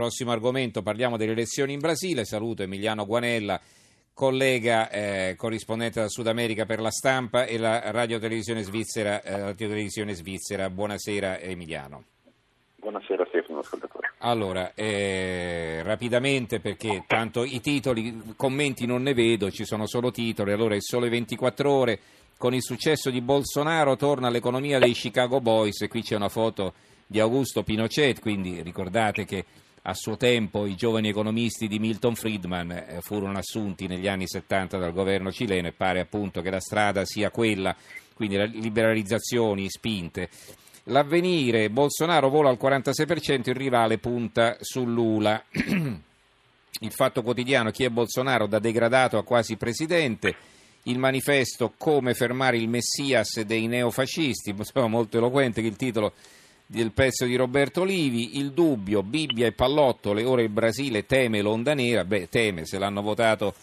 Prossimo argomento, parliamo delle elezioni in Brasile. Saluto Emiliano Guanella, collega eh, corrispondente da Sud America per la stampa e la radio televisione svizzera. Eh, radio televisione svizzera. Buonasera Emiliano. Buonasera Stefano, ascoltatore. Allora, eh, rapidamente perché tanto i titoli, commenti non ne vedo, ci sono solo titoli. Allora, il sole 24 ore, con il successo di Bolsonaro torna l'economia dei Chicago Boys qui c'è una foto di Augusto Pinochet, quindi ricordate che a suo tempo i giovani economisti di Milton Friedman eh, furono assunti negli anni 70 dal governo cileno e pare appunto che la strada sia quella, quindi liberalizzazioni spinte. L'avvenire, Bolsonaro vola al 46%, il rivale punta sull'Ula. Il fatto quotidiano, chi è Bolsonaro da degradato a quasi presidente. Il manifesto, come fermare il Messias dei neofascisti, molto eloquente che il titolo del pezzo di Roberto Livi, il dubbio, Bibbia e pallottole, ora il Brasile teme l'onda nera, beh teme, se l'hanno votato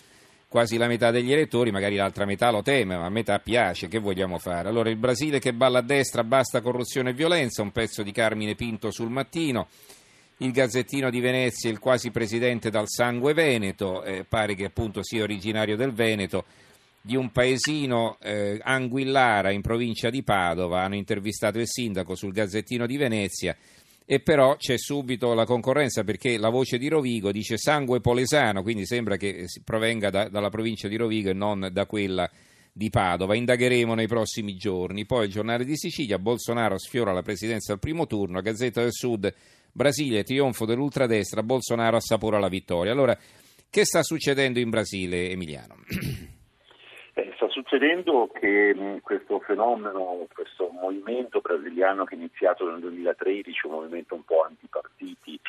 quasi la metà degli elettori, magari l'altra metà lo teme, ma a metà piace, che vogliamo fare? Allora il Brasile che balla a destra, basta corruzione e violenza, un pezzo di Carmine Pinto sul mattino, il Gazzettino di Venezia, il quasi presidente dal sangue veneto, eh, pare che appunto sia originario del Veneto, di un paesino eh, Anguillara in provincia di Padova, hanno intervistato il sindaco sul Gazzettino di Venezia e però c'è subito la concorrenza perché la voce di Rovigo dice sangue polesano, quindi sembra che provenga da, dalla provincia di Rovigo e non da quella di Padova. Indagheremo nei prossimi giorni. Poi il giornale di Sicilia, Bolsonaro sfiora la presidenza al primo turno, Gazzetta del Sud, Brasile, trionfo dell'ultradestra, Bolsonaro assapora la vittoria. Allora, che sta succedendo in Brasile, Emiliano? Eh, sta succedendo che mh, questo fenomeno, questo movimento brasiliano che è iniziato nel 2013, un movimento un po' antipartiti,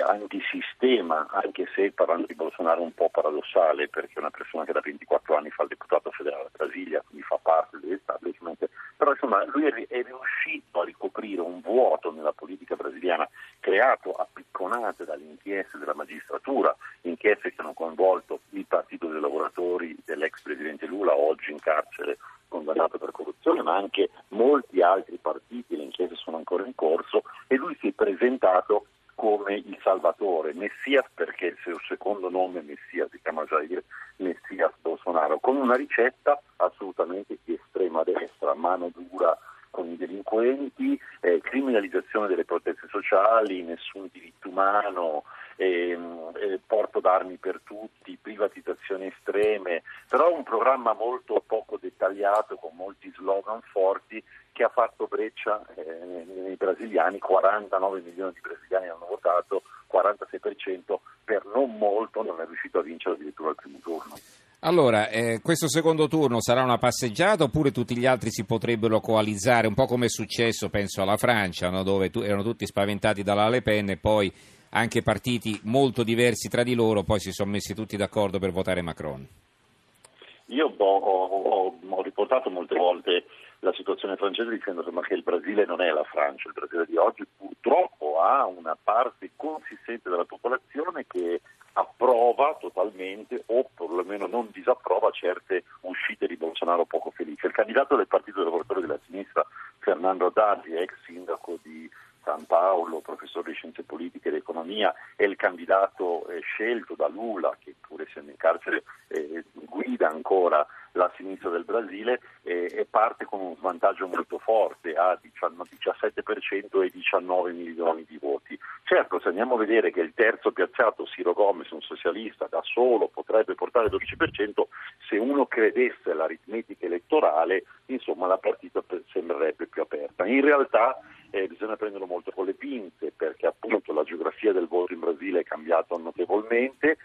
antisistema, anche se parlando di Bolsonaro un po' paradossale, perché è una persona che da 24 anni fa il deputato federale a Brasilia, quindi fa parte dell'establishment, però insomma lui è, è riuscito a ricoprire un vuoto nella politica brasiliana creato a picconate dalle inchieste della magistratura, inchieste che hanno coinvolto il Partito dei Lavoratori dell'ex presidente Lula, oggi in carcere condannato per corruzione, ma anche molti altri partiti, le inchieste sono ancora in corso e lui si è presentato come il Salvatore, Messias perché il suo secondo nome Messias si chiama Jair Messias Bolsonaro, con una ricetta assolutamente di estrema destra, mano dura con i delinquenti, eh, criminalizzazione delle proteste sociali, nessun diritto umano, eh, eh, porto d'armi per tutti, privatizzazioni estreme, però un programma molto poco dettagliato con molti slogan forti che ha fatto breccia eh, brasiliani, 49 milioni di brasiliani hanno votato, 46% per non molto non è riuscito a vincere addirittura il primo turno. Allora, eh, questo secondo turno sarà una passeggiata oppure tutti gli altri si potrebbero coalizzare, un po' come è successo, penso, alla Francia, no? dove tu, erano tutti spaventati dalla Le Pen e poi anche partiti molto diversi tra di loro poi si sono messi tutti d'accordo per votare Macron. Io ho, ho, ho riportato molte volte francese dicendo che il Brasile non è la Francia, il Brasile di oggi purtroppo ha una parte consistente della popolazione che approva totalmente o perlomeno non disapprova certe uscite di Bolsonaro poco felici. Il candidato del Partito dei Lavoratori della Sinistra, Fernando Dardi, ex sindaco di San Paolo, professore di scienze politiche ed economia, è il candidato eh, scelto da Lula, che pur essendo in carcere eh, guida ancora la sinistra del Brasile eh, e parte con un svantaggio molto forte, ha 17% e 19 milioni di voti. Certo, se andiamo a vedere che il terzo piazzato, Ciro Gomez, un socialista, da solo potrebbe portare il 12%, se uno credesse all'aritmetica elettorale, insomma la partita sembrerebbe più aperta. In realtà eh, bisogna prenderlo molto con le pinze perché appunto la geografia del voto in Brasile è cambiata notevolmente,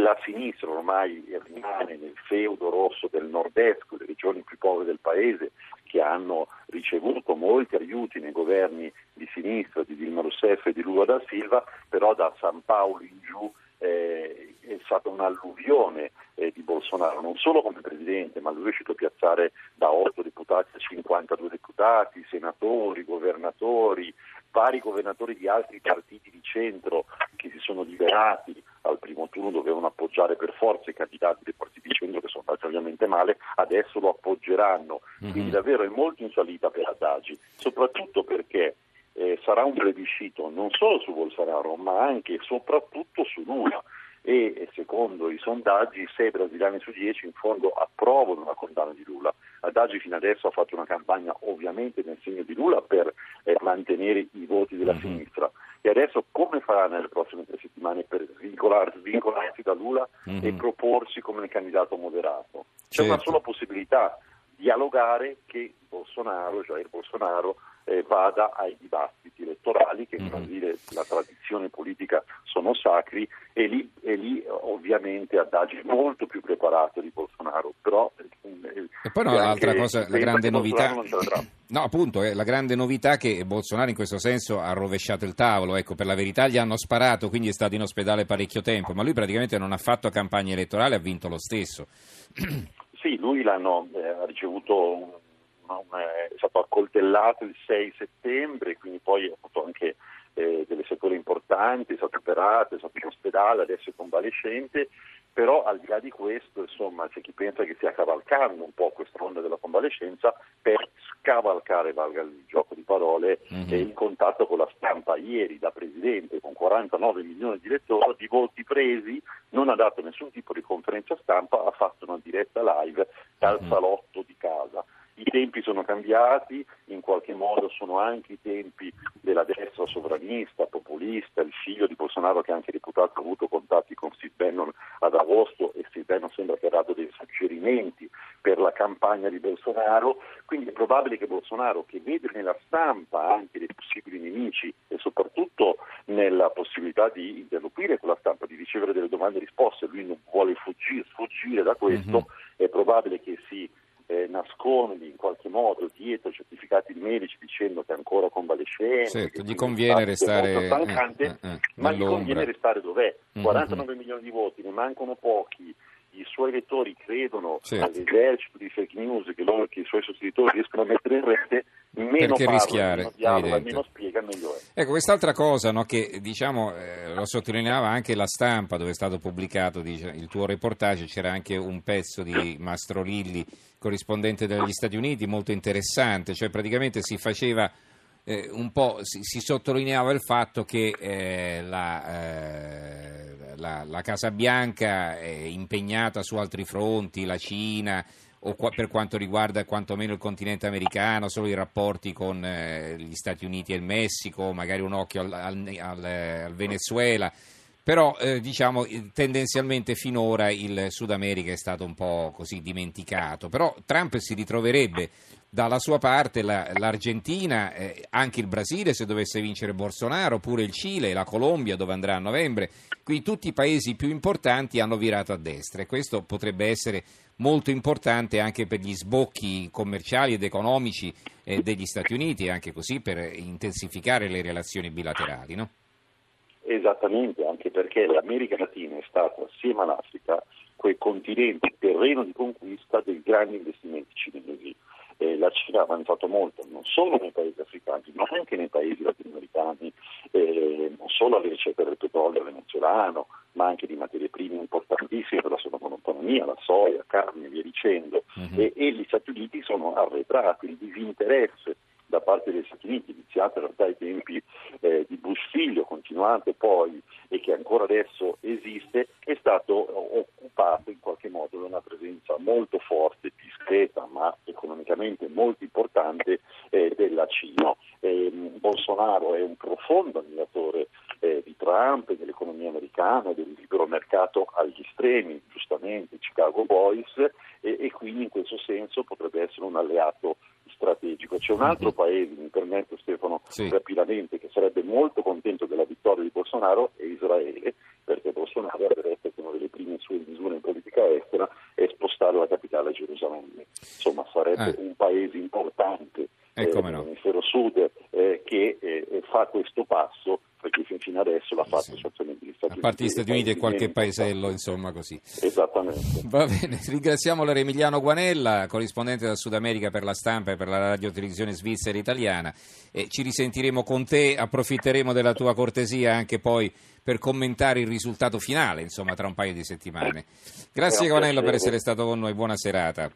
la sinistra ormai rimane nel feudo rosso del nord-est, le regioni più povere del paese che hanno ricevuto molti aiuti nei governi di sinistra di Dilma Rousseff e di Lula da Silva, però da San Paolo in giù eh, è stata un'alluvione eh, di Bolsonaro, non solo come presidente, ma lui è riuscito a piazzare da 8 deputati a 52 deputati, senatori, governatori, vari governatori di altri partiti di centro che si sono liberati al primo turno, dovevano appoggiare per forza i candidati dei partiti di centro che sono andati ovviamente male, adesso lo appoggeranno. Mm-hmm. Quindi davvero è molto in salita per Adagi, soprattutto perché eh, sarà un plebiscito non solo su Bolsonaro ma anche e soprattutto su Lula e secondo i sondaggi 6 brasiliani su 10 in fondo approvano la condanna di Lula. Adagi fino adesso ha fatto una campagna ovviamente nel segno di Lula per eh, mantenere i voti della mm-hmm. sinistra e adesso come farà nelle prossime tre settimane per svincolarsi da Lula mm-hmm. e proporsi come candidato moderato? C'è certo. una sola possibilità, dialogare che Bolsonaro, Jair Bolsonaro, eh, vada ai dibattiti elettorali che in mm-hmm. Brasile la tradizione politica sono sacri e lì, e lì ovviamente Haddad è molto più preparato di Bolsonaro però eh, e poi no, l'altra cosa, la grande novità no appunto è la grande novità che Bolsonaro in questo senso ha rovesciato il tavolo ecco per la verità gli hanno sparato quindi è stato in ospedale parecchio tempo ma lui praticamente non ha fatto campagna elettorale ha vinto lo stesso sì lui l'hanno eh, ha ricevuto è stato accoltellato il 6 settembre, quindi poi ha avuto anche eh, delle sequele importanti, è stato operato, è stato in ospedale, adesso è convalescente, però al di là di questo insomma, c'è chi pensa che stia cavalcando un po' questa onda della convalescenza per scavalcare, valga il gioco di parole, mm-hmm. in contatto con la stampa. Ieri da Presidente con 49 milioni di lettori, di voti presi, non ha dato nessun tipo di conferenza stampa, ha fatto una diretta live dal mm-hmm. salotto. I tempi sono cambiati, in qualche modo sono anche i tempi della destra sovranista, populista, il figlio di Bolsonaro che è anche deputato ha avuto contatti con Steve Bannon ad agosto e Steve Bannon sembra che abbia dato dei suggerimenti per la campagna di Bolsonaro, quindi è probabile che Bolsonaro che vede nella stampa anche dei possibili nemici e soprattutto nella possibilità di interloquire con la stampa, di ricevere delle domande e risposte, lui non vuole fuggire, sfuggire da questo, mm-hmm. è probabile che si eh, nascondi in qualche modo dietro certificati medici dicendo che è ancora convalescente. Certo, gli conviene restare... Stancante, eh, eh, ma gli conviene restare dov'è? 49 mm-hmm. milioni di voti, ne mancano pochi, i suoi elettori credono certo. all'esercito di fake news che, loro, che i suoi sostenitori riescono a mettere in rete, meno Perché parla, rischiare, meno dialoga, meno spiega, meglio è. Ecco, quest'altra cosa no, che diciamo, eh, lo sottolineava anche la stampa dove è stato pubblicato dice, il tuo reportage, c'era anche un pezzo di Mastro Lilli, corrispondente degli Stati Uniti, molto interessante, cioè praticamente si faceva... Eh, un po' si, si, sottolineava il fatto che eh, la, eh, la, la, Casa Bianca è impegnata su altri fronti, la Cina o qua, per quanto riguarda quantomeno il continente americano, solo i rapporti con eh, gli Stati Uniti e il Messico, magari un occhio al, al, al, al Venezuela. Però eh, diciamo tendenzialmente finora il Sud America è stato un po' così dimenticato, però Trump si ritroverebbe dalla sua parte la, l'Argentina, eh, anche il Brasile se dovesse vincere Bolsonaro, oppure il Cile, la Colombia dove andrà a novembre, qui tutti i paesi più importanti hanno virato a destra e questo potrebbe essere molto importante anche per gli sbocchi commerciali ed economici eh, degli Stati Uniti e anche così per intensificare le relazioni bilaterali. No? Esattamente, anche perché l'America Latina è stata, assieme all'Africa, quel continente terreno di conquista dei grandi investimenti cinesi. Eh, la Cina ha avanzato molto, non solo nei paesi africani, ma anche nei paesi latinoamericani, eh, non solo alle ricerche del petrolio venezuelano, ma anche di materie prime importantissime per la sua autonomia, la soia, carne e via dicendo. Uh-huh. E, e gli Stati Uniti sono arretrati, il disinteresse da parte degli Stati Uniti, iniziato in realtà ai tempi figlio, continuato poi e che ancora adesso esiste, è stato occupato in qualche modo da una presenza molto forte, discreta ma economicamente molto importante eh, della Cina. Eh, Bolsonaro è un profondo ammiratore eh, di Trump, dell'economia americana, del libero mercato agli estremi, giustamente Chicago Boys, e, quindi in questo senso potrebbe essere un alleato strategico. C'è un altro paese, mi permetto Stefano, sì. rapidamente, sarebbe molto contento della vittoria di Bolsonaro, è Israele, perché Bolsonaro avrebbe una delle prime sue misure in politica estera è spostare la capitale a Gerusalemme. Insomma, sarebbe eh. un paese importante eh, eh, nell'emisfero sud eh, che eh, fa questo passo perché fino adesso l'ha fatto sì. essenzialmente gli Stati Uniti. A parte gli Stati Uniti e qualche paesello, insomma, così. Esattamente. Va bene, ringraziamo l'Emiliano Guanella, corrispondente dal Sud America per la stampa e per la radio televisione svizzera e italiana. E ci risentiremo con te, approfitteremo della tua cortesia anche poi per commentare il risultato finale, insomma, tra un paio di settimane. Grazie Guanello per essere stato con noi, buona serata.